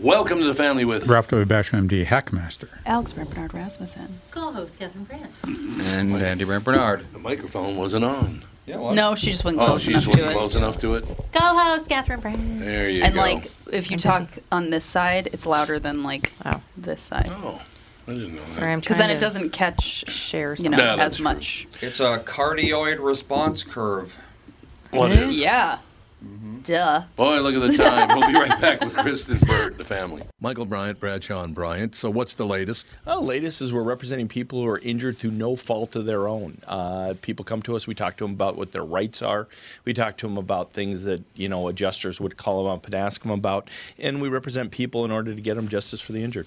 Welcome to the family with Ralph W. Basham, MD, Hackmaster. Alex Bernard Rasmussen. Co-host Catherine Brandt. And Andy Brant Bernard. The microphone wasn't on. Yeah, well, No, she just wasn't Oh, close she enough just to wasn't it. close enough to it. Co-host Catherine Brandt. There you go. and go. like, if you I'm talk on this side, it's louder than like Oh. this side. oh, I didn't know Sorry, that. I'm Because trying then it to doesn't catch, share you know, Yeah, that's as true. much. It's a cardioid response curve. What mm, is? Yeah. Duh. Boy, look at the time. We'll be right back with Kristen Burt, the family. Michael Bryant, Bradshaw and Bryant. So, what's the latest? Well, latest is we're representing people who are injured through no fault of their own. Uh, people come to us. We talk to them about what their rights are. We talk to them about things that you know adjusters would call them up and ask them about, and we represent people in order to get them justice for the injured.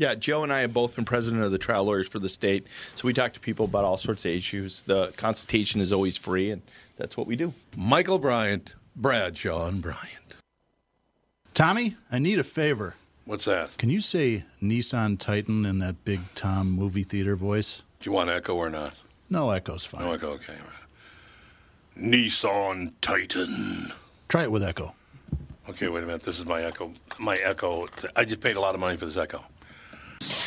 Yeah, Joe and I have both been president of the trial lawyers for the state, so we talk to people about all sorts of issues. The consultation is always free, and that's what we do. Michael Bryant, Bradshaw and Bryant. Tommy, I need a favor. What's that? Can you say Nissan Titan in that big Tom movie theater voice? Do you want echo or not? No echo's fine. No echo, okay. Nissan Titan. Try it with echo. Okay, wait a minute. This is my echo. My echo. I just paid a lot of money for this echo.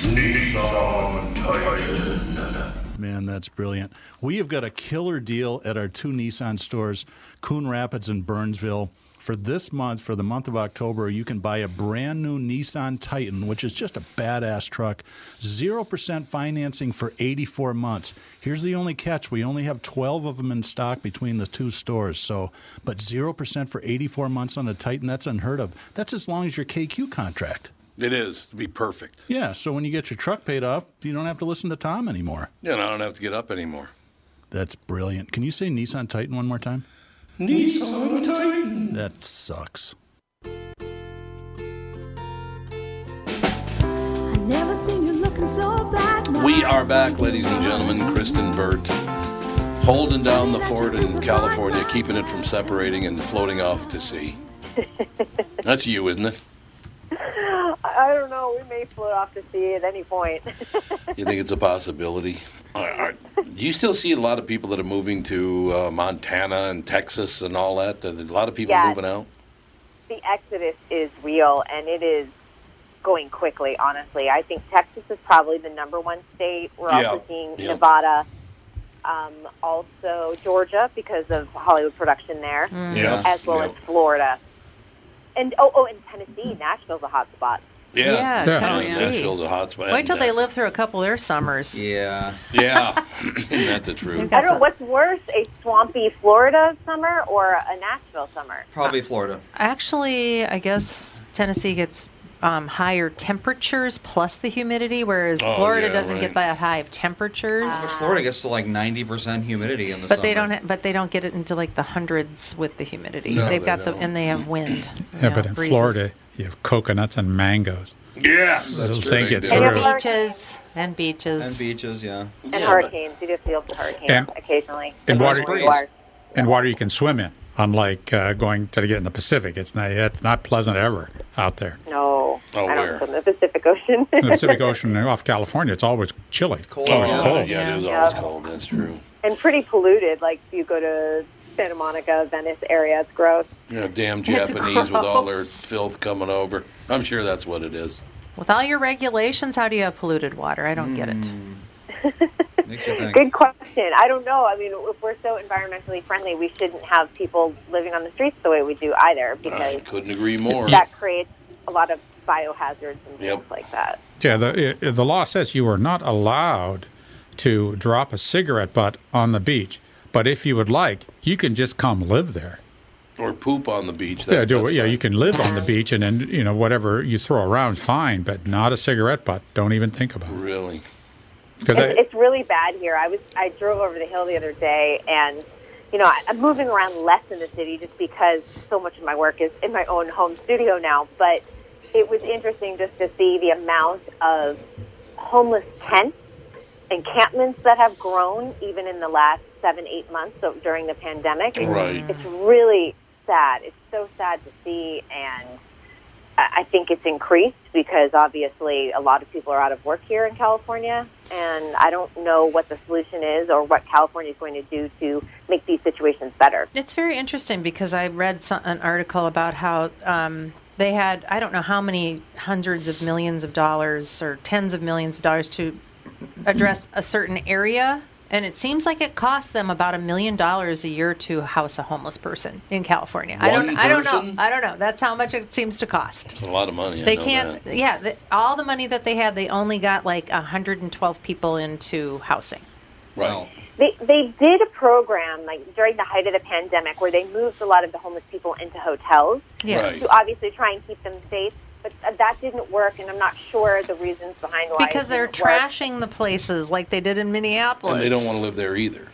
Nissan Titan. Man, that's brilliant. We have got a killer deal at our two Nissan stores, Coon Rapids and Burnsville. For this month, for the month of October, you can buy a brand new Nissan Titan, which is just a badass truck. 0% financing for 84 months. Here's the only catch we only have 12 of them in stock between the two stores. So, but 0% for 84 months on a Titan, that's unheard of. That's as long as your KQ contract. It is to be perfect. Yeah, so when you get your truck paid off, you don't have to listen to Tom anymore. Yeah, and I don't have to get up anymore. That's brilliant. Can you say Nissan Titan one more time? Nissan Titan. That sucks. Never seen you looking so bad. We are back, ladies and gentlemen. Kristen Burt holding down the fort in California, keeping it from separating and floating off to sea. That's you, isn't it? I don't know. We may float off to sea at any point. You think it's a possibility? Are- are- do you still see a lot of people that are moving to uh, Montana and Texas and all that? Are there a lot of people Yes. moving out? the exodus is real, and it is going quickly. Honestly, I think Texas is probably the number one state. We're Yeah, also seeing yeah. Nevada, um, also Georgia because of Hollywood production there, Yeah. as well yeah. as Florida, and oh, oh, and Tennessee. Nashville's a hot spot. Yeah, Yeah, yeah. Tennessee. Nashville's a hot spot. Wait till they live through a couple of their summers. Yeah. Yeah, isn't that the truth? I don't know what's worse: a swampy Florida summer or a Nashville summer. Probably Florida. Actually, I guess Tennessee gets um, higher temperatures plus the humidity, whereas Oh, Florida yeah, doesn't right. get that high of temperatures. But Florida gets to like 90% humidity in the but summer. they don't. Ha- but they don't get it into like the hundreds with the humidity. No, They've they got the don't. and they have wind. Yeah, you but in breezes. Florida, you have coconuts and mangoes. Yeah, that's That'll true. take They it. And through. you have beaches and beaches. And beaches, yeah. And Yeah, but- hurricanes. You do feel the hurricanes And- occasionally. and depending water- on where you are. And water you can swim in, unlike uh, going to get in the Pacific. It's not, it's not pleasant ever out there. No, Oh, I don't swim the Pacific Ocean. In the Pacific Ocean off California, it's always chilly. It's cold. always Oh, cold. Yeah, it is Yeah. always cold. That's true. and pretty polluted. Like you go to Santa Monica, Venice area, it's gross. You know, damn Japanese with all their filth coming over. I'm sure that's what it is. With all your regulations, how do you have polluted water? I don't get it. Makes you think. Good question. I don't know. I mean, if we're so environmentally friendly, we shouldn't have people living on the streets the way we do either, I because couldn't agree more. that creates a lot of biohazards and Yep. things like that. Yeah, the, i the law says you are not allowed to drop a cigarette butt on the beach. But if you would like, you can just come live there. Or poop on the beach. yeah, do it. Yeah, fine. you can live on the beach, and then you know whatever you throw around, fine. But not a cigarette butt. Don't even think about it. Really? Because It's, it's really bad here. I was I drove over the hill the other day, and you know I, I'm moving around less in the city just because so much of my work is in my own home studio now. But it was interesting just to see the amount of homeless tents, encampments that have grown even in the last seven, eight months so during the pandemic. Right. It's really sad. It's so sad to see, and I think it's increased because obviously a lot of people are out of work here in California, and I don't know what the solution is or what California is going to do to make these situations better. It's very interesting because I read some, an article about how um, they had I don't know how many hundreds of millions of dollars or tens of millions of dollars to address a certain area, and it seems like it costs them about a million dollars a year to house a homeless person in California. I don't One I don't know I don't know. That's how much it seems to cost. A lot of money. I They know can't. that. Yeah, the, all the money that they had, they only got like 112 people into housing. Right. They, they did a program like during the height of the pandemic where they moved a lot of the homeless people into hotels Yeah. Right. to obviously try and keep them safe. But uh, that didn't work, and I'm not sure the reasons behind why. it Because they're didn't work. trashing the places like they did in Minneapolis. And they don't want to live there either.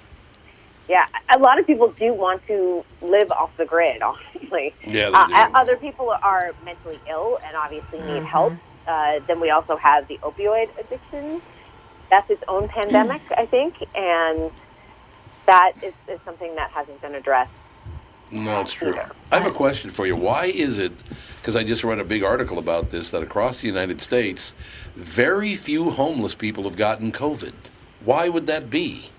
Yeah, a lot of people do want to live off the grid, honestly. Yeah, they Uh, do. uh, other people are mentally ill and obviously need help. Uh, then we also have the opioid addiction. That's its own pandemic, I think, and that is, is something that hasn't been addressed. No, it's true. I have a question for you. Why is it, because I just read a big article about this, that across the United States, very few homeless people have gotten COVID? Why would that be?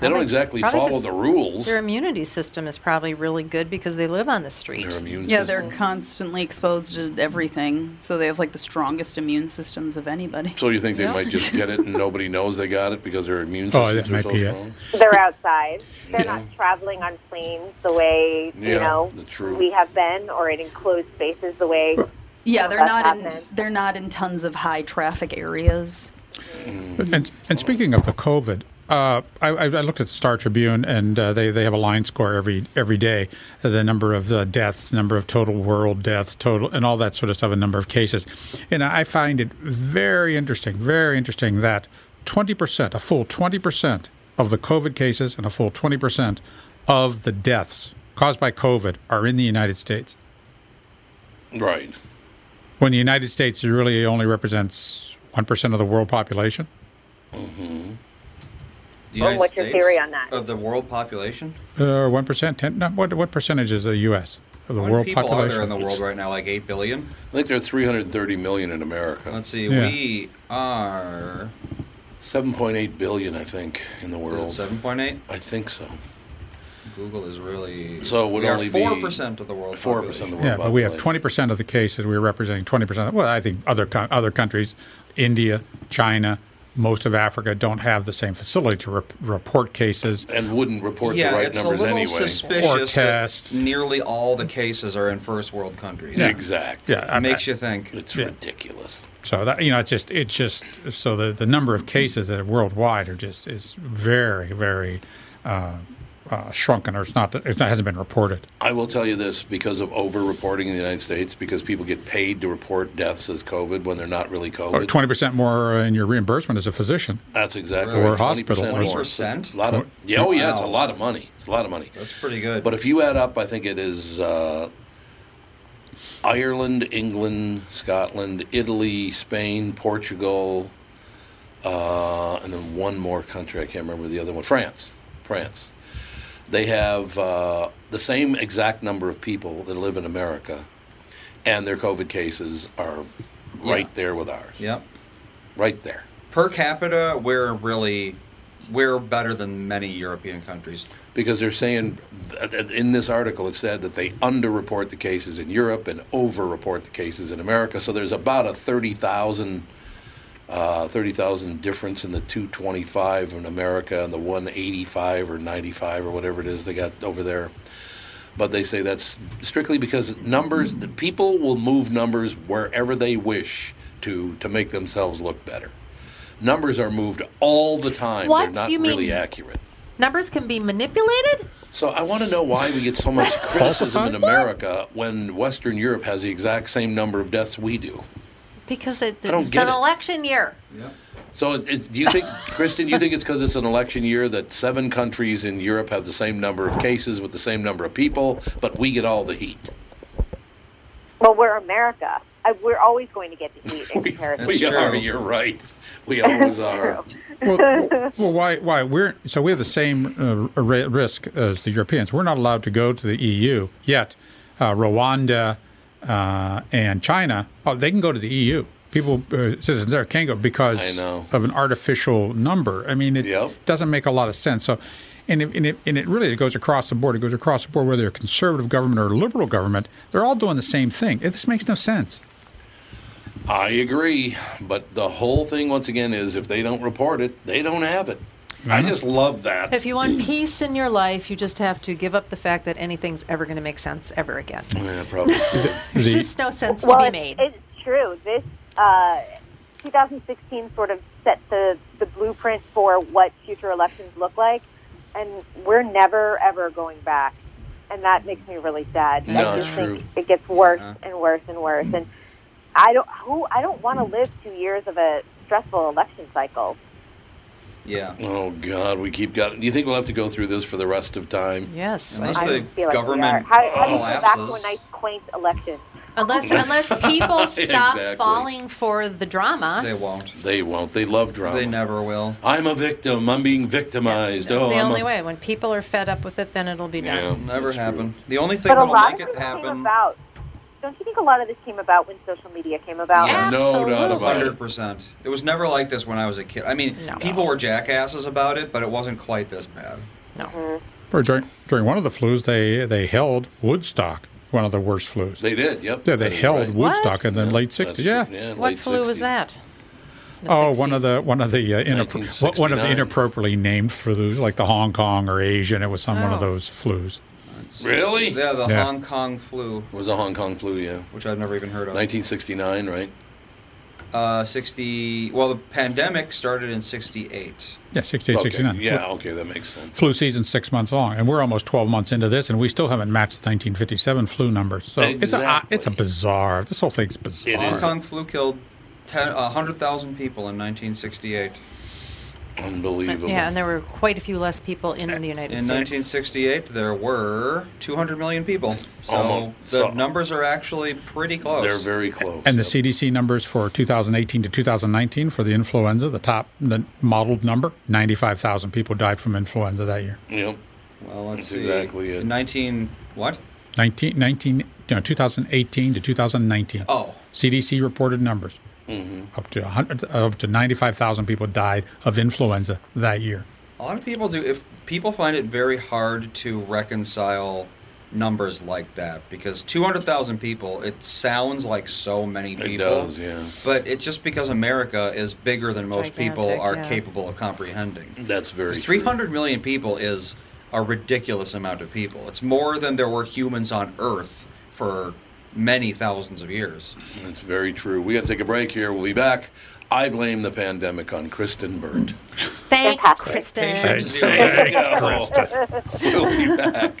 They don't exactly probably follow 'cause the rules. Their immunity system is probably really good because they live on the street. Their immune Yeah, system. they're constantly exposed to everything, so they have like the strongest immune systems of anybody. So you think they Yeah. might just get it and nobody knows they got it because their immune Oh, systems that are might so be it. They're outside. They're Yeah. not traveling on planes the way you Yeah, know true. we have been, or in enclosed spaces the way. Yeah, they're That's not in happening. they're not in tons of high traffic areas. And, and speaking of the COVID, uh, I, I I looked at the Star Tribune, and uh, they, they have a line score every every day, the number of uh, deaths, number of total world deaths, total, and all that sort of stuff, a number of cases. And I find it very interesting, very interesting that 20%, a full 20% of the COVID cases and a full 20% of the deaths caused by COVID are in the United States. Right. When the United States really only represents 1% of the world population. The Well, United what's your theory on that? Of the world population? Uh, one percent, ten. No, what what percentage is the U.S. of the How world many people population? are there in the world right now? Like 8 billion? I think there are 330 million in America. Let's see. Yeah. We are. 7.8 billion, I think, in the world. 7.8? I think so. Google is really. So it would we are only be 4% of the world. 4% of the world yeah, but we have twenty percent of the cases. We're representing twenty percent. Well, I think other other countries, India, China, most of Africa don't have the same facility to rep- report cases. And wouldn't report Yeah, the right it's a numbers little anyway. suspicious Or test. that nearly all the cases are in first world countries. Yeah. Exactly. Yeah, It makes you think. It's Yeah. ridiculous. So that you know, it's just it's just so the the number of cases that are worldwide are just is very very uh, uh, shrunken, or it's not it hasn't been reported. I will tell you this because of over-reporting in the United States, because people get paid to report deaths as COVID when they're not really COVID. Twenty percent more in your reimbursement as a physician. That's exactly Or right. hospital. 20% more. 20%? A lot of yeah, oh yeah, it's a lot of money. It's a lot of money. That's pretty good. But if you add up, I think it is uh, Ireland, England, Scotland, Italy, Spain, Portugal, uh, and then one more country. I can't remember the other one. France. France. They have uh, the same exact number of people that live in America, and their COVID cases are right Yeah. there with ours. Yep. Right there. Per capita, we're really. We're better than many European countries. because they're saying in this article it said that they underreport the cases in Europe and overreport the cases in America. So there's about a 30,000 uh, 30,000 difference in the 225 in America and the 185 or 95 or whatever it is they got over there. But they say that's strictly because numbers the people will move numbers wherever they wish to to make themselves look better. Numbers are moved all the time. What? They're not You mean- really accurate. Numbers can be manipulated? So I want to know why we get so much criticism in America when Western Europe has the exact same number of deaths we do. Because it, I don't it's get an it. election year. So it, it, do you think, Kristen, do you think it's because it's an election year that seven countries in Europe have the same number of cases with the same number of people, but we get all the heat? Well, we're America. I, we're always going to get the heat in comparison. we That's are. true. You're right. We always are. well, well, well, why? Why we're so we have the same uh, risk as the Europeans. We're not allowed to go to the EU yet. Uh, Rwanda uh, and China, oh, they can go to the EU. People, uh, citizens there can go because of an artificial number. I mean, it Yep. doesn't make a lot of sense. So, and it, and, it, and it really goes across the board. It goes across the board, whether they're a conservative government or a liberal government. They're all doing the same thing. It, this makes no sense. I agree, but the whole thing once again is if they don't report it, they don't have it. I just love that. If you want peace in your life, you just have to give up the fact that anything's ever going to make sense ever again. Yeah, probably. There's just no sense well, to be it's, made. it's true. This uh, 2016 sort of set the the blueprint for what future elections look like, and we're never ever going back, and that makes me really sad. No, I it's just think true. it gets worse Yeah. and worse and worse, and I don't who I don't want to live two years of a stressful election cycle. Yeah. oh God, we keep got. Do you think we'll have to go through this for the rest of time? yes. Unless I the feel like government we. How, how do you go back to a nice quaint election? Unless unless people stop Exactly. falling for the drama. They won't. They won't. They love drama. They never will. I'm a victim. I'm being victimized. That's oh, the I'm only a- way. When people are fed up with it, then it'll be done. Yeah, Never that's true. happen. The only thing But a that'll lot make of it this came happen. about. Don't you think a lot of this came about when social media came about? Yes. No doubt Absolutely. about it. Hundred percent. It was never like this when I was a kid. I mean, No. people were jackasses about it, but it wasn't quite this bad. No. Or during, during one of the flus, they they held Woodstock, one of the worst flus. They did. Yep. Yeah, they held right. Woodstock in the Yeah, late '60s. Yeah. yeah What late flu was 60s. that? The Oh, one of the one of the uh, inappro- one of the inappropriately named flus, like the Hong Kong or Asian. It was some one of Oh. those flus. Really? Yeah, the Yeah. Hong Kong flu, It was the Hong Kong flu. Yeah. which I've never even heard of. 1969, right? Uh, 60. Well, the pandemic started in 68. Yeah, 68, Okay, 69. Yeah. Okay, that makes sense. Flu season six months long, and we're almost 12 months into this, and we still haven't matched the 1957 flu numbers. So it's a it's a bizarre. This whole thing's bizarre. It Hong is. Kong flu killed 10, 100,000 people in 1968. Unbelievable. Yeah, and there were quite a few less people in the United States. In States. 1968, there were 200 million people. So Almost. the So- numbers are actually pretty close. They're very close. And the Yep. CDC numbers for 2018 to 2019 for the influenza, the top the modeled number, 95,000 people died from influenza that year. Yep. well, let's That's see. exactly it. 19 what? 19, 19 no, 2018 to 2019. Oh, CDC reported numbers. Mm-hmm. Up to 100, up to 95,000 people died of influenza that year. a lot of people do. If people find it very hard to reconcile numbers like that because 200,000 people, it sounds like so many people. It does. Yeah. But it's just because America is bigger than most people are yeah. capable of comprehending. That's very true. 300 million people is a ridiculous amount of people. It's more than there were humans on Earth for many thousands of years. That's very true. We got to take a break here. We'll be back. I blame the pandemic on Kristen Burt. Thanks, Fantastic. Kristen. Thanks. Kristen. We'll be back.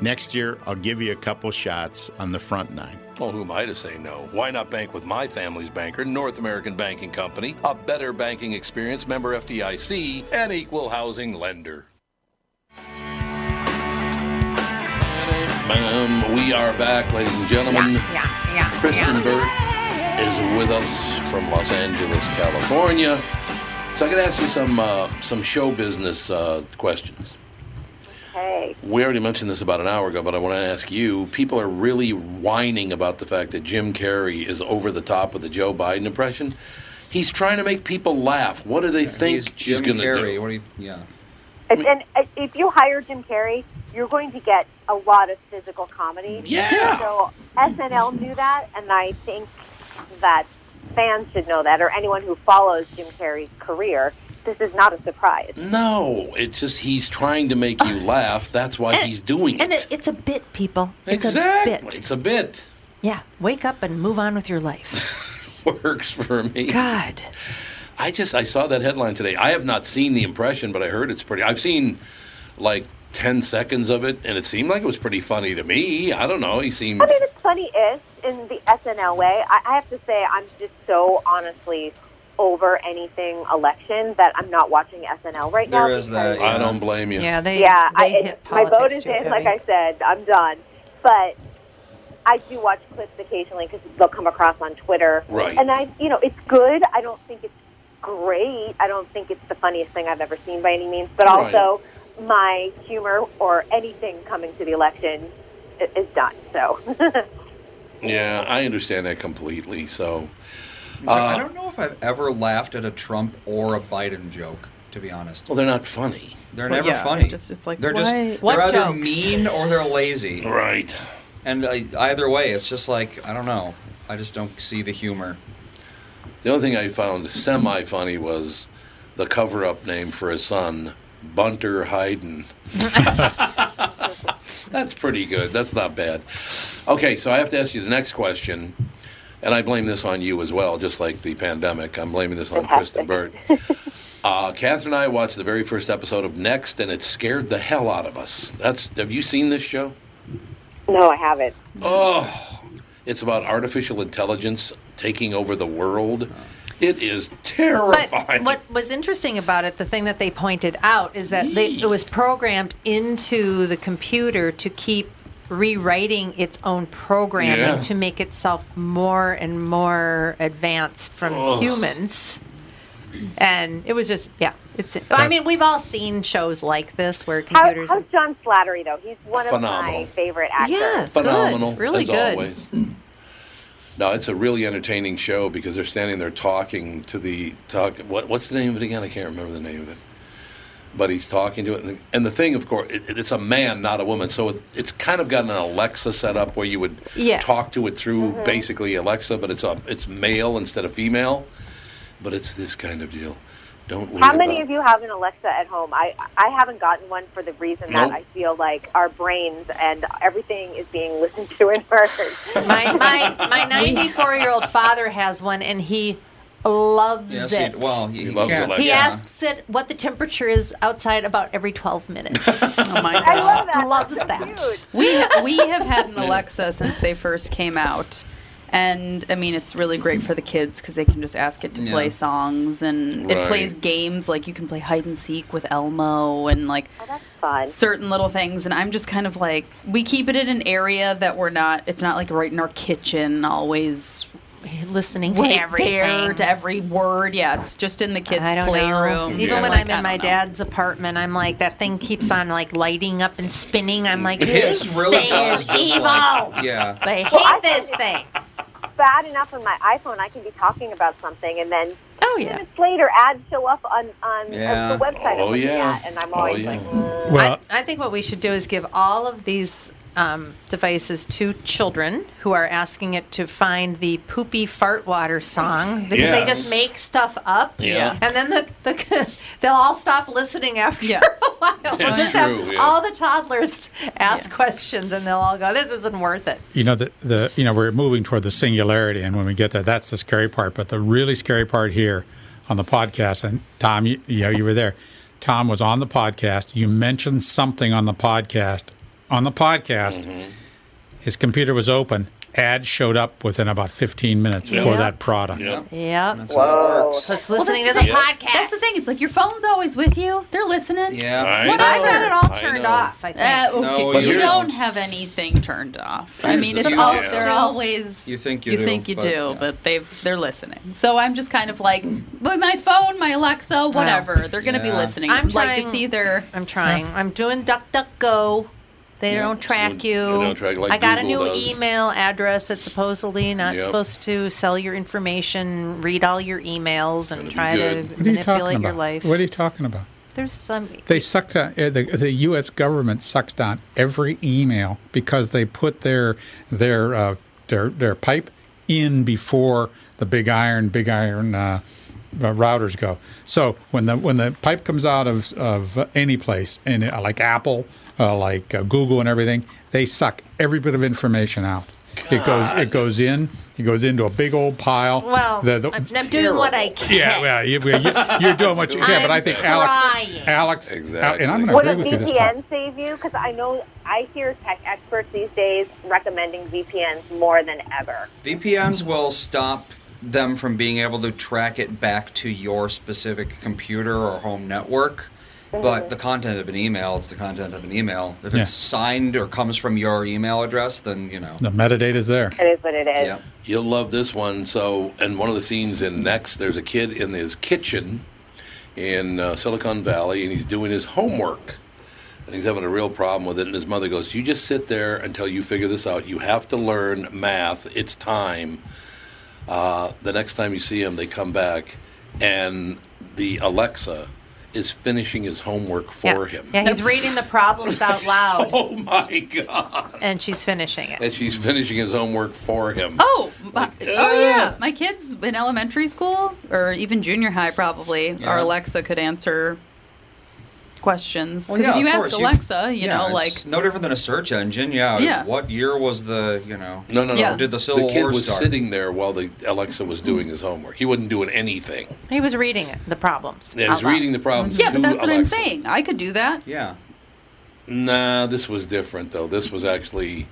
Next year, I'll give you a couple shots on the front nine. Well, who am I to say no? Why not bank with my family's banker, North American Banking Company, a better banking experience, member FDIC, and equal housing lender? We are back, ladies and gentlemen. Yeah, yeah. Kristen Burt is with us from Los Angeles, California. So I can ask you some uh, some show business uh, questions. Hey, We already mentioned this about an hour ago, but I want to ask you. People are really whining about the fact that Jim Carrey is over the top with the Joe Biden impression. He's trying to make people laugh. What do they think He's Jim going to Carrey. do? What do you? Yeah. And, and uh, if you hire Jim Carrey, you're going to get a lot of physical comedy. Yeah. So SNL knew that, and I think that fans should know that, or anyone who follows Jim Carrey's career. This is not a surprise. No, it's just he's trying to make you laugh. That's why And- he's doing And it. it, it's a bit, people. It's exactly. a bit. It's a bit. Yeah, wake up and move on with your life. Works for me. God. I just I saw that headline today. I have not seen the impression, but I heard it's pretty. I've seen like ten seconds of it, and it seemed like it was pretty funny to me. I don't know. He seemed. I mean, it's funny-ish in the SNL way. I, I have to say, I'm just so honestly over anything election that I'm not watching SNL right now. There is because- that. I don't blame you. Yeah, they, yeah, they I, hit it, my vote is too in. Like. I said, I'm done. But I do watch clips occasionally because they'll come across on Twitter. Right. And I, you know, it's good. I don't think it's great. I don't think it's the funniest thing I've ever seen by any means. But Right. also, my humor or anything coming to the election is done. So. Yeah, I understand that completely. So, So I Uh, don't know if I've ever laughed at a Trump or a Biden joke. To be honest, well, they're not funny. they're Well, never yeah, funny. it just- it's like, they're why- just what they're either jokes? mean or they're lazy. Right. And uh, either way, it's just like I don't know. I just don't see the humor. The only thing I found semi funny was the cover up name for his son, Bunter Hayden. That's pretty good. That's not bad. Okay, so I have to ask you the next question, and I blame this on you as well, just like the pandemic. I'm blaming this on Kristen Burt. Uh, Catherine and I watched the very first episode of Next, and it scared the hell out of us. That's have you seen this show? no, I haven't. Oh, it's about artificial intelligence taking over the world. It is terrifying. But what was interesting about it, the thing that they pointed out, is that they, it was programmed into the computer to keep rewriting its own programming Yeah. to make itself more and more advanced from humans. And it was just, yeah. It's. I mean, we've all seen shows like this where How, computers. how's John Slattery though? He's one Phenomenal. of my favorite actors. yeah, phenomenal good, really as good. always. No, it's a really entertaining show because they're standing there talking to the talk. What, what's the name of it again? I can't remember the name of it. But he's talking to it, and the, thing, of course, it, it's a man, not a woman. So it, it's kind of got an Alexa set up where you would Yeah. talk to it through mm-hmm. basically Alexa, but it's a it's male instead of female. But it's this kind of deal. Don't worry How many about of you have an Alexa at home? I I haven't gotten one for the reason Nope. that I feel like our brains and everything is being listened to and heard. my my my 94 year old father has one, and he loves Yeah, see, it. well, you, He loves can't. Alexa. He Yeah. asks it what the temperature is outside about every 12 minutes. Oh my I god. love that. Loves so that. cute. We we have had an Alexa since they first came out, and I mean it's really great for the kids because they can just ask it to play songs, and Right. it plays games like you can play hide and seek with Elmo, and like Oh, that's certain little things. And I'm just kind of like we keep it in an area that we're not. It's not like right in our kitchen always. Listening to Right everything. to every word. Yeah, it's just in the kids' I don't playroom. know. Even Yeah. when Like, I'm in my know. dad's apartment, I'm like that thing keeps on like lighting up and spinning. I'm like, this really thing is just evil. like yeah. I hate Well, I this find thing. Bad enough on my iPhone, I can be talking about something, and then Oh yeah. minutes later, ads show up on on Yeah. the website Oh, yeah. at, and I'm Oh, always yeah. like, mm. Well, I, I think what we should do is give all of these um, devices to children who are asking it to find the poopy fart water song because they just make stuff up. Yeah. And then the, the they'll all stop listening after Yeah. a while. We'll That's just true, have yeah. all the toddlers ask Yeah. questions and they'll all go, "This isn't worth it." you know the, the you know we're moving toward the singularity and when we get there that's the scary part but the really scary part here on the podcast and tom you, you know you were there tom was on the podcast you mentioned something on the podcast on the podcast his computer was open ads showed up within about 15 minutes for Yep. that product Yep. Yep. That's how it works. That's Well, listening that's to the the thing. podcast. That's the thing. It's like your phone's always with you. They're listening. Yeah. I well, I've got it all turned know. off. I think. Uh, okay. No, But you don't have anything turned off. I mean, the it's all, deal. they're always. You think you you do, think you but, do, yeah. but they've they're listening. So I'm just kind of like, but my phone, my Alexa, whatever. They're gonna be listening. I'm like trying- it's either. I'm trying. I'm doing DuckDuckGo. They Yeah. don't track So you. they don't track like I got Google a new does. email address that's supposedly not Yep. supposed to sell your information, read all your emails, and Gonna be try good. to what are you talking manipulate about your life. what are you talking about There's some. They suck down. Uh, the, the U.S. government sucks down every email because they put their their uh, their their pipe in before the big iron big iron uh, uh, routers go. So when the when the pipe comes out of of any place, and uh, like Apple, uh, like uh, Google, and everything, they suck every bit of information out. It goes it goes in. It goes into a big old pile. Well, The- the- I'm, I'm doing what I can. yeah, well, you, you, are doing what you can, but I think Alex, trying. Alex, Exactly. and I'm going to agree with you this time. VPN save you? Because I know I hear tech experts these days recommending VPNs more than ever. VPNs will stop them from being able to track it back to your specific computer or home network. But the content of an email is the content of an email. If Yeah. it's signed or comes from your email address, then you know. The metadata is there. It is what it is. Yeah. You'll love this one. So, and one of the scenes in Next, there's a kid in his kitchen in uh, Silicon Valley, and he's doing his homework. And he's having a real problem with it. And his mother goes, You just sit there until you figure this out. You have to learn math. It's time. Uh, the next time you see him, they come back, and the Alexa is finishing his homework for him. Yeah, he's reading the problems out loud, Oh my God. and she's finishing it. And she's finishing his homework for him. Oh, my, oh yeah. ah. My kids in elementary school or even junior high probably, our Alexa could answer questions. Well, Because yeah, if you of ask course. Alexa, you, yeah, know, like it's no different than a search engine. Yeah. Yeah. What year was the you know? No, no, no. Yeah. Did the Civil the kid War was start? sitting there while the Alexa was doing his homework. He wasn't doing anything. He was reading it, the problems. Yeah, He was reading the problems yeah, to but that's what I'm saying. I could do that. Yeah. Nah, this was different though. This was actually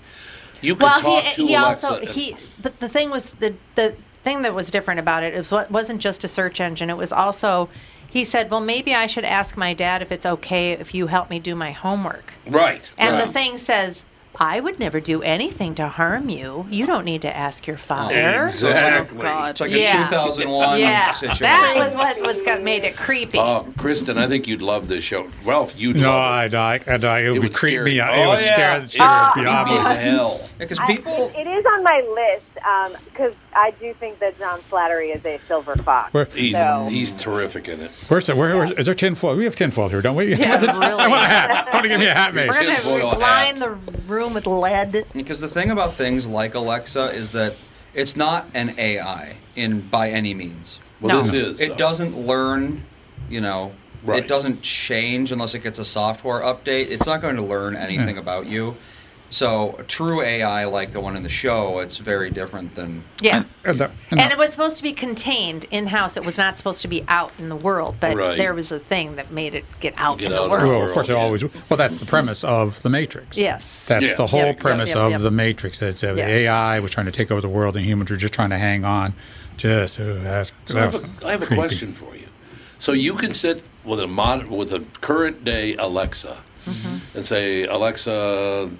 you could Well, talk he, to he Alexa. also he. But the thing was the the thing that was different about it it is what wasn't just a search engine. It was also. He said, "Well, maybe I should ask my dad if it's okay if you help me do my homework." right. And right. the thing says, "I would never do anything to harm you. You don't need to ask your father." Exactly. Oh, It's like Yeah. a 2001 Yeah, situation. that was what was got made it creepy. Uh, Kristen, I think you'd love this show. Ralph, you'd No, love I, it. I, I, I, it would It be would creep scare me you. out. Oh, it would yeah. scare, It's scare creepy me as off. hell. Because people. it, it is on my list Um, because I do think that John Slattery is a silver fox. Where- He's So- he's terrific in it. Where's the, where, where's, is there tinfoil? We have tinfoil here, don't we? Yeah, I want a hat. I want to give me a hat, mate. We're gonna hat. line the room with lead. Because the thing about things like Alexa is that it's not an AI in by any means. Well, No. this is. It though. doesn't learn, you know, Right. it doesn't change unless it gets a software update. It's not going to learn anything about you. So, a true AI like the one in the show, it's very different than Yeah. And the- and And the- it was supposed to be contained in house. It was not supposed to be out in the world, but Right. there was a thing that made it get out Get in out the in the world. well, of course, it world, always. Well, that's the premise of the Matrix. Yes. That's Yeah. the whole Yep, yep, premise yep, of yep. the Matrix. It's uh, the AI was trying to take over the world, and humans are just trying to hang on. Just to ask. So I have, a, I have a question for you. So you can sit with a mod, with a current day Alexa Mm-hmm. and say, Alexa,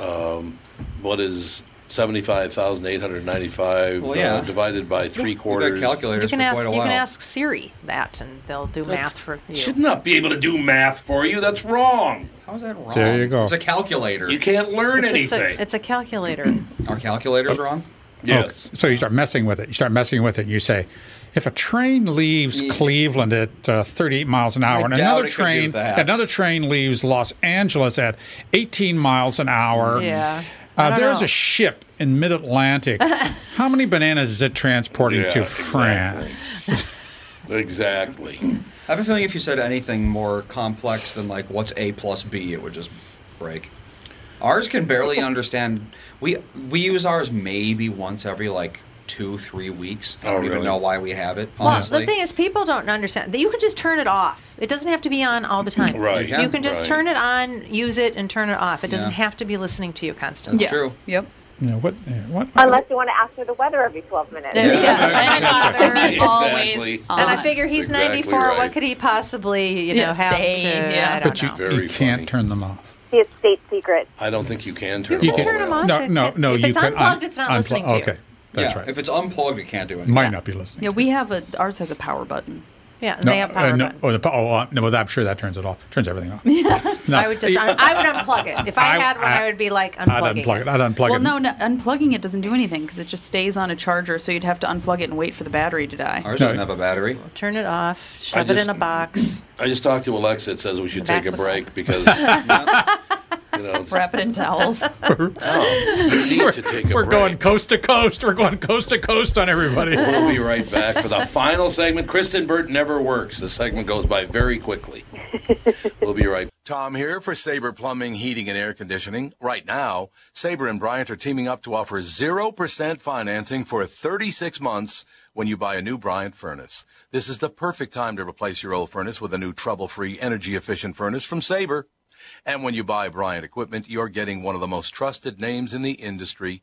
um, what is seventy five thousand eight hundred ninety five Well, yeah. uh, divided by three We've got quarters? calculators You can for ask. quite a You can ask Siri that, and they'll do That's- math for you. Should not be able to do math for you. That's wrong. How is that wrong? There you go. It's a calculator. You can't learn it's, anything. a, it's a calculator. Are calculators wrong? yes. Oh, so you start messing with it. You start messing with it. And you say, if a train leaves Yeah. Cleveland at uh, 38 miles an hour, and another it could do train, another train leaves Los Angeles at 18 miles an hour. Yeah. Uh, there's know. a ship in Mid Atlantic. How many bananas is it transporting Yeah, to exactly. France? Exactly. I have a feeling if you said anything more complex than like what's A plus B, it would just break. Ours can barely understand. We we use ours maybe once every like two three weeks. I Oh, don't even really? know why we have it. Well, the thing is, people don't understand that you can just turn it off. It doesn't have to be on all the time. Right. You You can just Right. turn it on, use it, and turn it off. It doesn't Yeah. have to be listening to you constantly. That's yes. true. Yep. You know, what, what, Unless you want to ask for the weather every 12 minutes. Yeah. And it got to be Exactly. always on. And I figure he's Exactly 94. right. What could he possibly, you know, Yeah, have say, to? yeah. I don't but you, know. You can't turn them off. See, it's state secret. I don't think you can turn You them can turn them way off. off. No, no, no. if you it's can unplugged, it's not listening to you. Okay, that's yeah, right. If it's unplugged, it can't do anything. Might not be listening. Yeah, we have a ours has a power button. Yeah, and they have power uh, no, button. oh, the, oh, uh, no, well, I'm sure that turns it off. Turns everything off. No. I would just, I, I would unplug it. If I, I- had one, I, I- would be like unplugging. I'd unplug it. I'd unplug well, it. no, no, unplugging it doesn't do anything because it just stays on a charger. So you'd have to unplug it and wait for the battery to die. Ours No. doesn't have a battery. Turn it off. Shove it in a box. I just talked to Alexa. It says we should take a break box. because you know Wrap it in towels. Tom, you need to take a We're break. going coast to coast. We're going coast to coast on everybody. We'll be right back for the final segment. Kristen Burt never works. The segment goes by very quickly. We'll be right. Tom here for Sabre Plumbing, Heating, and Air Conditioning. Right now, Sabre and Bryant are teaming up to offer 0% financing for 36 months when you buy a new Bryant furnace. This is the perfect time to replace your old furnace with a new trouble-free, energy-efficient furnace from Sabre. And when you buy Bryant equipment, you're getting one of the most trusted names in the industry.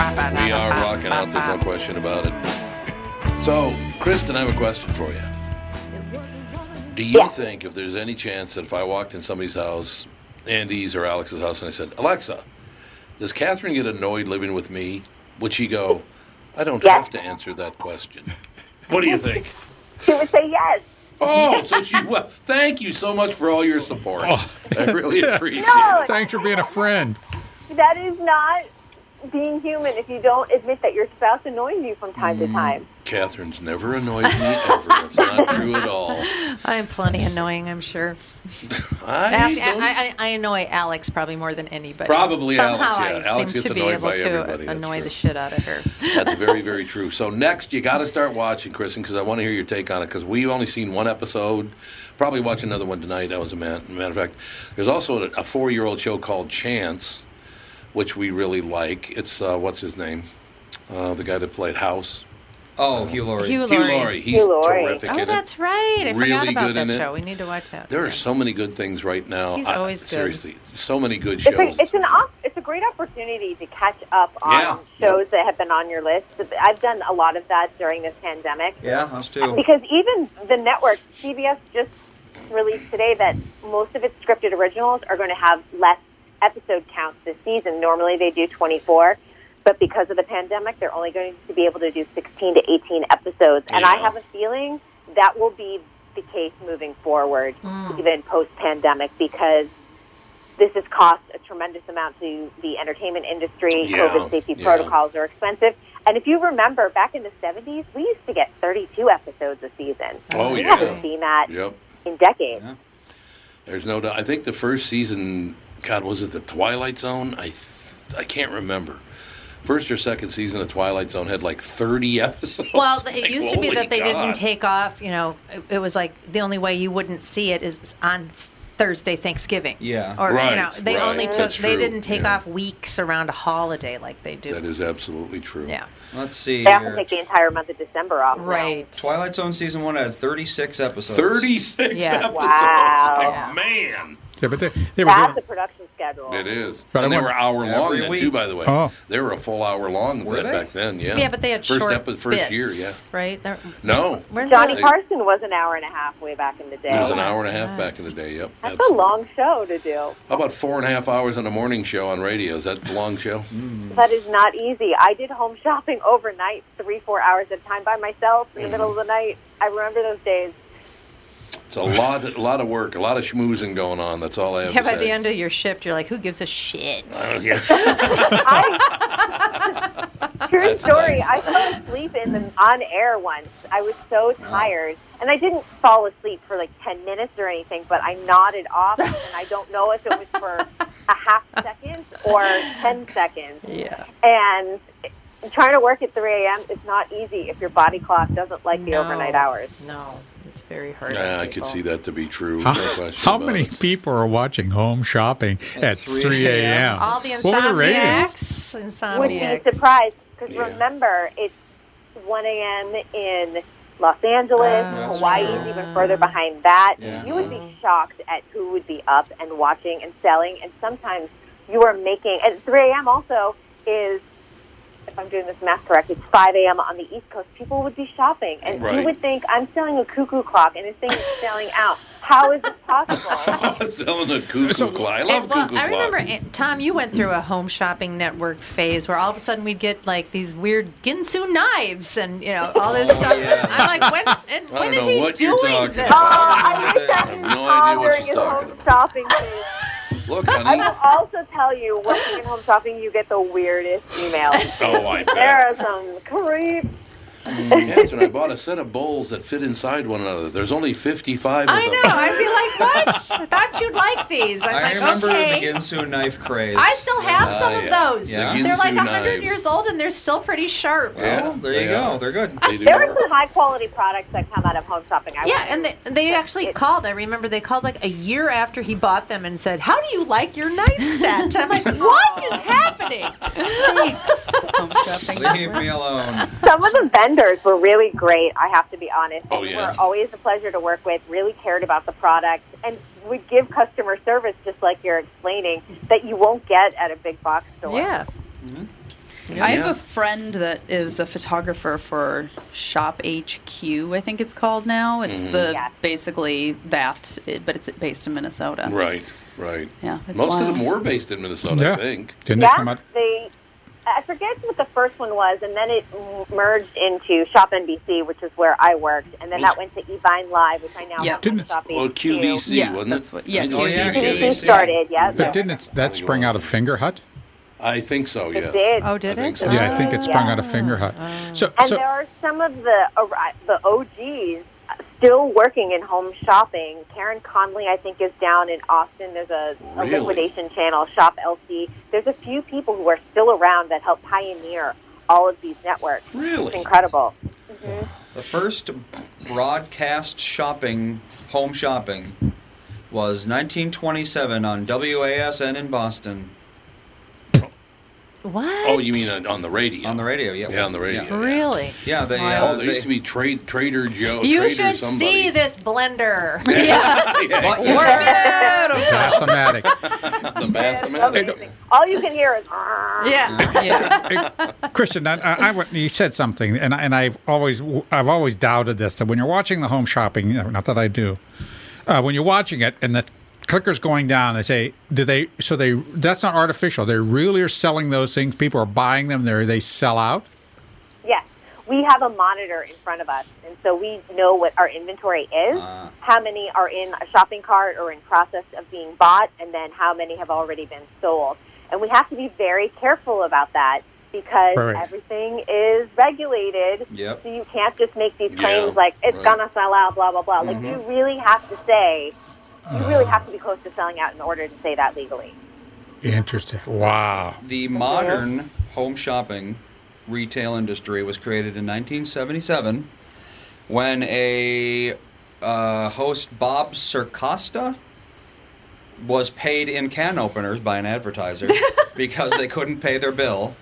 We are rocking out, there's no question about it. So, Kristen, I have a question for you. Do you think if there's any chance that if I walked in somebody's house, Andy's or Alex's house, and I said, Alexa, does Catherine get annoyed living with me? Would she go, I don't Yes. have to answer that question? What do you think? She would say yes. Oh, so she well, thank you so much for all your support. Oh. I really appreciate No, it. Thanks for being a friend. that is not being human if you don't admit that your spouse annoys you from time to mm, time. Catherine's never annoyed me ever. That's not true at all. I am plenty annoying, I'm sure. I Actually, I, I, I annoy Alex probably more than anybody. Probably Somehow Alex, yeah. I Alex seem gets to be annoyed able by to everybody, that's annoy true. the shit out of her. That's very, very true. So next, you got to start watching, Kristen, because I want to hear your take on it. Because we've only seen one episode. Probably watch another one tonight. That was a man, matter of fact. There's also a, a four-year-old show called Chance, which we really like. It's uh, what's his name? Uh, the guy that played House. Oh, Hugh Laurie. Hugh Hugh Laurie. Laurie. He's Hugh Laurie. terrific Oh, in that's right. I Really forgot about good that in it. show. We need to watch that. There are so many good things right now. He's I- always good. seriously so many good It's, shows. a, it's an op- it's a great opportunity to catch up on Yeah. shows that have been on your list. I've done a lot of that during this pandemic. Yeah, us too. Because even the network, CBS just released today that most of its scripted originals are going to have less episode counts this season. Normally they do 24, but because of the pandemic, they're only going to be able to do 16 to 18 episodes. And I have a feeling that will be the case moving forward, hmm. even post pandemic, because this has cost a tremendous amount to the entertainment industry. Yeah, COVID safety yeah. protocols are expensive. And if you remember, back in the 70s, we used to get 32 episodes a season. Oh, we yeah. haven't seen that Yep. in decades. Yeah. There's no doubt. I think the first season, God, was it the Twilight Zone? I th- I can't remember. First or second season of Twilight Zone had like 30 episodes. Well, it Like, used to be that they God. didn't take off. You know, it, it was like the only way you wouldn't see it is on Thursday Thanksgiving. Yeah. Or Right, you know, they right, only took. that's They true, didn't take yeah. off weeks around a holiday like they do. That is absolutely true. yeah. Let's see. They often here. take the entire month of December off. now. Right. Twilight Zone season one had 36 episodes. 36 Yeah. episodes. Wow. Like, Yeah. man. Yeah, but they, they were That's doing, a production schedule. It is. But I and they want- were hour long Every then, week. too, by the way. Oh. They were a full hour long Were then- back then, yeah. Yeah, but they had first short epi- first bits, year, yeah. Right. They're- No. Johnny they- Carson was an hour and a half way back in the day. It was an hour and a half God. back in the day, yep. That's absolutely. a long show to do. How about four and a half hours on a morning show on radio? Is that a long show? That is not easy. I did home shopping overnight, three, four hours at a time by myself in the Mm-hmm. middle of the night. I remember those days. It's a lot, a lot of work, a lot of schmoozing going on. That's all I have Yeah, to by say. the end of your shift, you're like, who gives a shit? Oh, yeah. True That's story. nice. I fell asleep in the on air once. I was so oh. tired, and I didn't fall asleep for like ten minutes or anything. But I nodded off, and I don't know if it was for a half second or ten seconds. Yeah. And trying to work at 3 a.m. is not easy if your body clock doesn't like the overnight hours. No, it's very hard. Yeah, I could see that to be true. How, no question how many it. people are watching home shopping at 3 a.m.? All the What were the ratings? insomniacs. Would be surprised because Yeah. remember it's 1 a.m. in Los Angeles, ah, That's Hawaii is even further behind that. Yeah. You would be mm-hmm. shocked at who would be up and watching and selling, and sometimes you are making. At 3 a.m. also is, if I'm doing this math correct, it's 5 a.m. on the East Coast. People would be shopping, and Right. you would think I'm selling a cuckoo clock, and this thing is selling out. How is this possible? Selling a cuckoo So- clock. I love And, well, cuckoo I remember, clocks. eh, Tom, you went through a home shopping network phase where all of a sudden we'd get like these weird Ginsu knives and you know all this Oh, stuff. yeah. I'm like, when, and I when don't know he what you're doing talking this? Oh. I wish I have could no idea what during she's his talking home about. shopping phase. Look, I honey. will also tell you, working in home shopping, you get the weirdest emails. Oh, I bet. There are some creeps. Catherine, I bought a set of bowls that fit inside one another. There's only 55 of I them. know. I'd be like, what? I thought you'd like these. I'm I like, remember okay. the Ginsu knife craze. I still have Ah, some of those. Yeah. The They're like Ginsu 100 knives. years old and they're still pretty sharp. Yeah, Well, there they you go. are. They're good. They do There are some high quality products that come out of home shopping. I Yeah, would- and they, they actually it- called. I remember they called like a year after he bought them and said, "How do you like your knife set?" I'm like, "What is happening?" Home shopping. Leave me alone. some of the vendors were really great. I have to be honest. Oh, yeah. were always a pleasure to work with. Really cared about the product and would give customer service just like you're explaining that you won't get at a big box store. Yeah. I have a friend that is a photographer for Shop HQ, I think it's called now. It's Mm-hmm. the Yes. basically that, but it's based in Minnesota. Right, right. Yeah, Most wild. of them were based in Minnesota, Yeah. I think. Didn't it Yeah, come out? they. I forget what the first one was, and then it merged into Shop NBC, which is where I worked, and then that went to eVine Live, which I now Yeah. have Didn't on it- Shop Well, HQ. QVC, Yeah, wasn't that's it? what- yeah, I think Oh, it was yeah, QVC QVC. started, yeah. But didn't it, that spring out of Fingerhut? I think so, yeah. It did. Oh, did I it? so. Yeah, I think it sprung Yeah. out of Fingerhut. Oh. So, And so there are some of the ori- the OGs still working in home shopping. Karen Conley, I think, is down in Austin. There's a, a liquidation channel, Shop LC. There's a few people who are still around that help pioneer all of these networks. It's Really? incredible. Mm-hmm. The first broadcast shopping, home shopping, was 1927 on WASN in Boston. What? Oh, you mean on, on the radio? On the radio, yeah. Yeah, on the radio. Yeah, Really? yeah they. Wow. Uh, Oh, there used to be trade, Trader Joe, You Trader should somebody. see this blender. Yeah. But- Bassomatic. the Bassomatic. Amazing. All you can hear is. yeah. yeah. Christian, I, I, I you said something, and, I- and I've always I've always doubted this that when you're watching the home shopping, not that I do, uh, when you're watching it and the clicker's going down, they say, do they? So they that's not artificial. They really are selling those things. People are buying them. They they sell out. Yes, we have a monitor in front of us, and so we know what our inventory is, Ah. how many are in a shopping cart or in process of being bought, and then how many have already been sold. And we have to be very careful about that because Right. everything is regulated. Yep. So you can't just make these Yeah, claims like it's right. gonna sell out, blah blah blah. Like Mm-hmm. you really have to say, you really have to be close to selling out in order to say that legally. Interesting. Wow. The modern home shopping retail industry was created in 1977 when a uh, host, Bob Circosta, was paid in can openers by an advertiser because they couldn't pay their bill.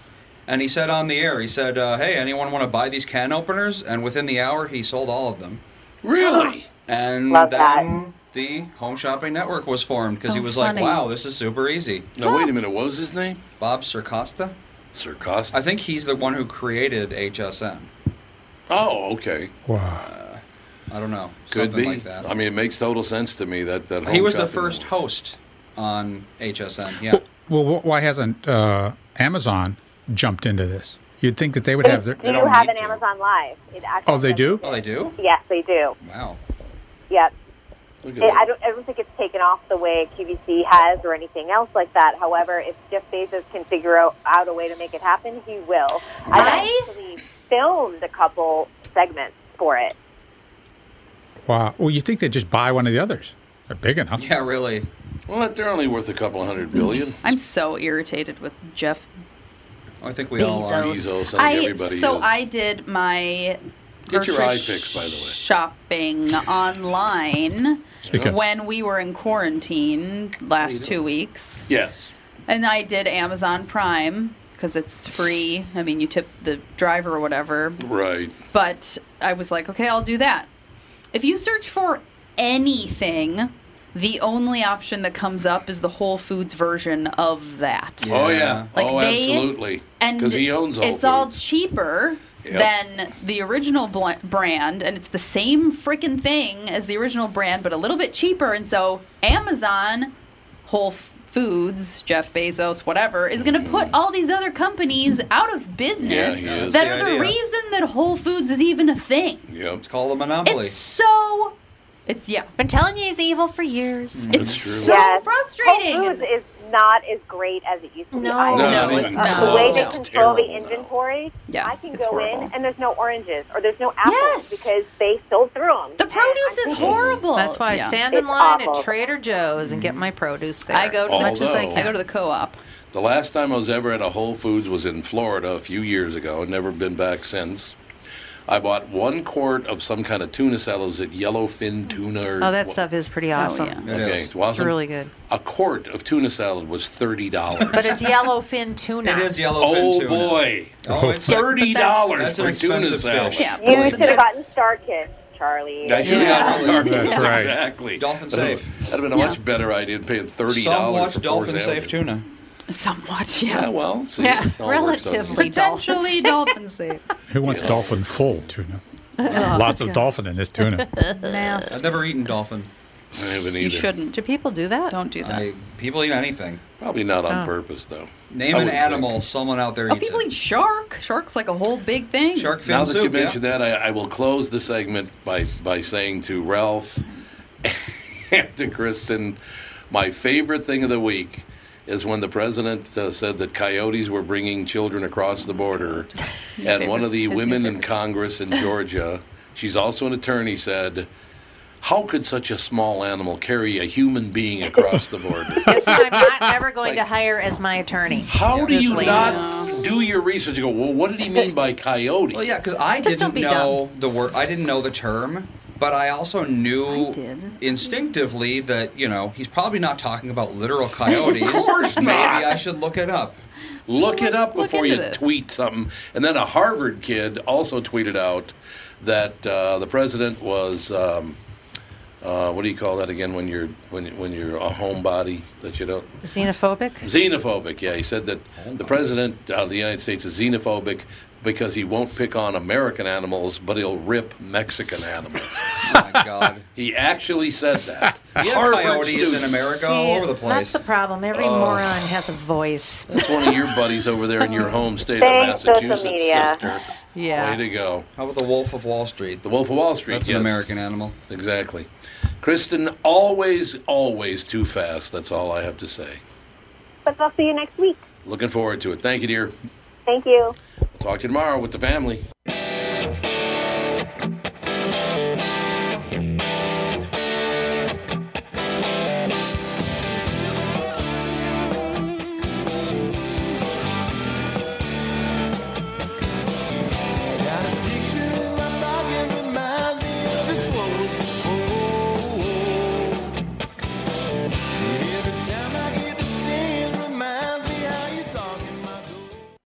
And he said on the air, he said, uh, Hey, anyone want to buy these can openers? And within the hour, he sold all of them. Really? And Love then the Home Shopping Network was formed because he Oh, was funny. like, Wow, this is super easy. No, wait a minute. What was his name? Bob Circosta? Sir Costa. I think he's the one who created HSN. Oh, okay. Wow. I don't know. Could something be. like that. I mean, it makes total sense to me that that he was the first one. host on HSN. Yeah. Well, wh- why hasn't uh, Amazon jumped into this? You'd think that they would They have their. do don't have an to. Amazon Live. Oh, they do. Oh, they do? Yes, they do. Wow. Yep. Look at It, I don't. I don't think it's taken off the way QVC has or anything else like that. However, if Jeff Bezos can figure out, out a way to make it happen, he will. I Right? actually filmed a couple segments for it. Wow. Well, you think they'd just buy one of the others? They're big enough. Yeah, really. Well, they're only worth a couple hundred billion. I'm so irritated with Jeff I think we all are. Bezos, I I everybody so is. I did my Get your eye fixed, by the way. shopping online Speak when we were in quarantine last two weeks, Yes. and I did Amazon Prime because it's free. I mean, you tip the driver or whatever, Right. but I was like, okay, I'll do that. If you search for anything, the only option that comes up is the Whole Foods version of that. Oh yeah. Like oh, they- absolutely. and Because he owns Whole it's all cheaper Yep. than the original bl- brand and it's the same freaking thing as the original brand but a little bit cheaper and so amazon whole foods jeff bezos whatever is going to put mm. all these other companies out of business. Yeah, that That's are the the idea. reason that whole foods is even a thing Yep. It's called a monopoly. it's so it's yeah Been telling you he's evil for years. That's it's true. so Yes. frustrating Whole Foods is not as great as it used to be. No. either. No, No, it's not. the way they No. Control the terrible now. inventory, Yeah, I can go horrible. in and there's no oranges or there's no apples Yes. because they sold through them. the produce is horrible That's why I stand in It's line awful. at Trader Joe's and get my produce there. i go to as much as I can. I go to the co-op The last time I was ever at a Whole Foods was in Florida a few years ago. I've never been back since. I bought one quart of some kind of tuna salad. Was it yellowfin tuna? Or Oh, that what- stuff is pretty oh, awesome. yeah. Okay, it wasn't. It's really good. A quart of tuna salad was thirty dollars. But it's yellowfin tuna. It is yellowfin oh tuna. boy, Oh, it's thirty dollars for tuna expensive salad. fish. yeah You but should have gotten StarKist, Charlie. I should Yeah. have started. That's right. Exactly. Dolphin safe. That'd have been a much better idea than paying thirty dollars Somewhat for dolphin four safe sandwiches. tuna. Somewhat Yeah, yeah well, see, Yeah, it all works out. relatively. potentially dolphin safe Who wants dolphin full tuna? Oh, Lots of dolphin in this tuna. I've never eaten dolphin. I haven't either. you shouldn't Do people do that? don't do that I people eat anything. Probably not on Oh. purpose though. Name an animal think. someone out there Oh, eats people it. eat shark. Shark's like a whole big thing. Shark fin Now that soup. you mentioned yeah. that, I, I will close the segment by, by saying to Ralph and to Kristen, my favorite thing of the week is when the president uh, said that coyotes were bringing children across the border, and one of the women in. Congress in Georgia, she's also an attorney, said. How could such a small animal carry a human being across the border? Guess who I'm not ever going to hire as my attorney. How do you lady. not do your research? You go, well, what did he mean by coyote? Well, yeah, because I Just don't didn't be know the word. I didn't know the term, but I also knew I instinctively that you know he's probably not talking about literal coyotes. Of course not. Maybe. I should look it up. Look it up Look before you this. tweet something. And then a Harvard kid also tweeted out that uh, the president was. Um, uh, what do you call that again when you're when when you're a homebody that you don't Xenophobic? xenophobic? Yeah, he said that the president of the United States is xenophobic because he won't pick on American animals, but he'll rip Mexican animals. Oh my God. he actually said that. We have Harvard coyotes in student. America all over the place. That's the problem. Every moron has a voice. That's one of your buddies over there in your home state of Thanks, social Massachusetts, media. sister. Yeah. Way to go. How about the Wolf of Wall Street? The Wolf of Wall Street. That's yes. an American animal. Exactly. Kristen, always, always too fast. That's all I have to say. But I'll see you next week. Looking forward to it. Thank you, dear. Thank you. Talk to you tomorrow with the family.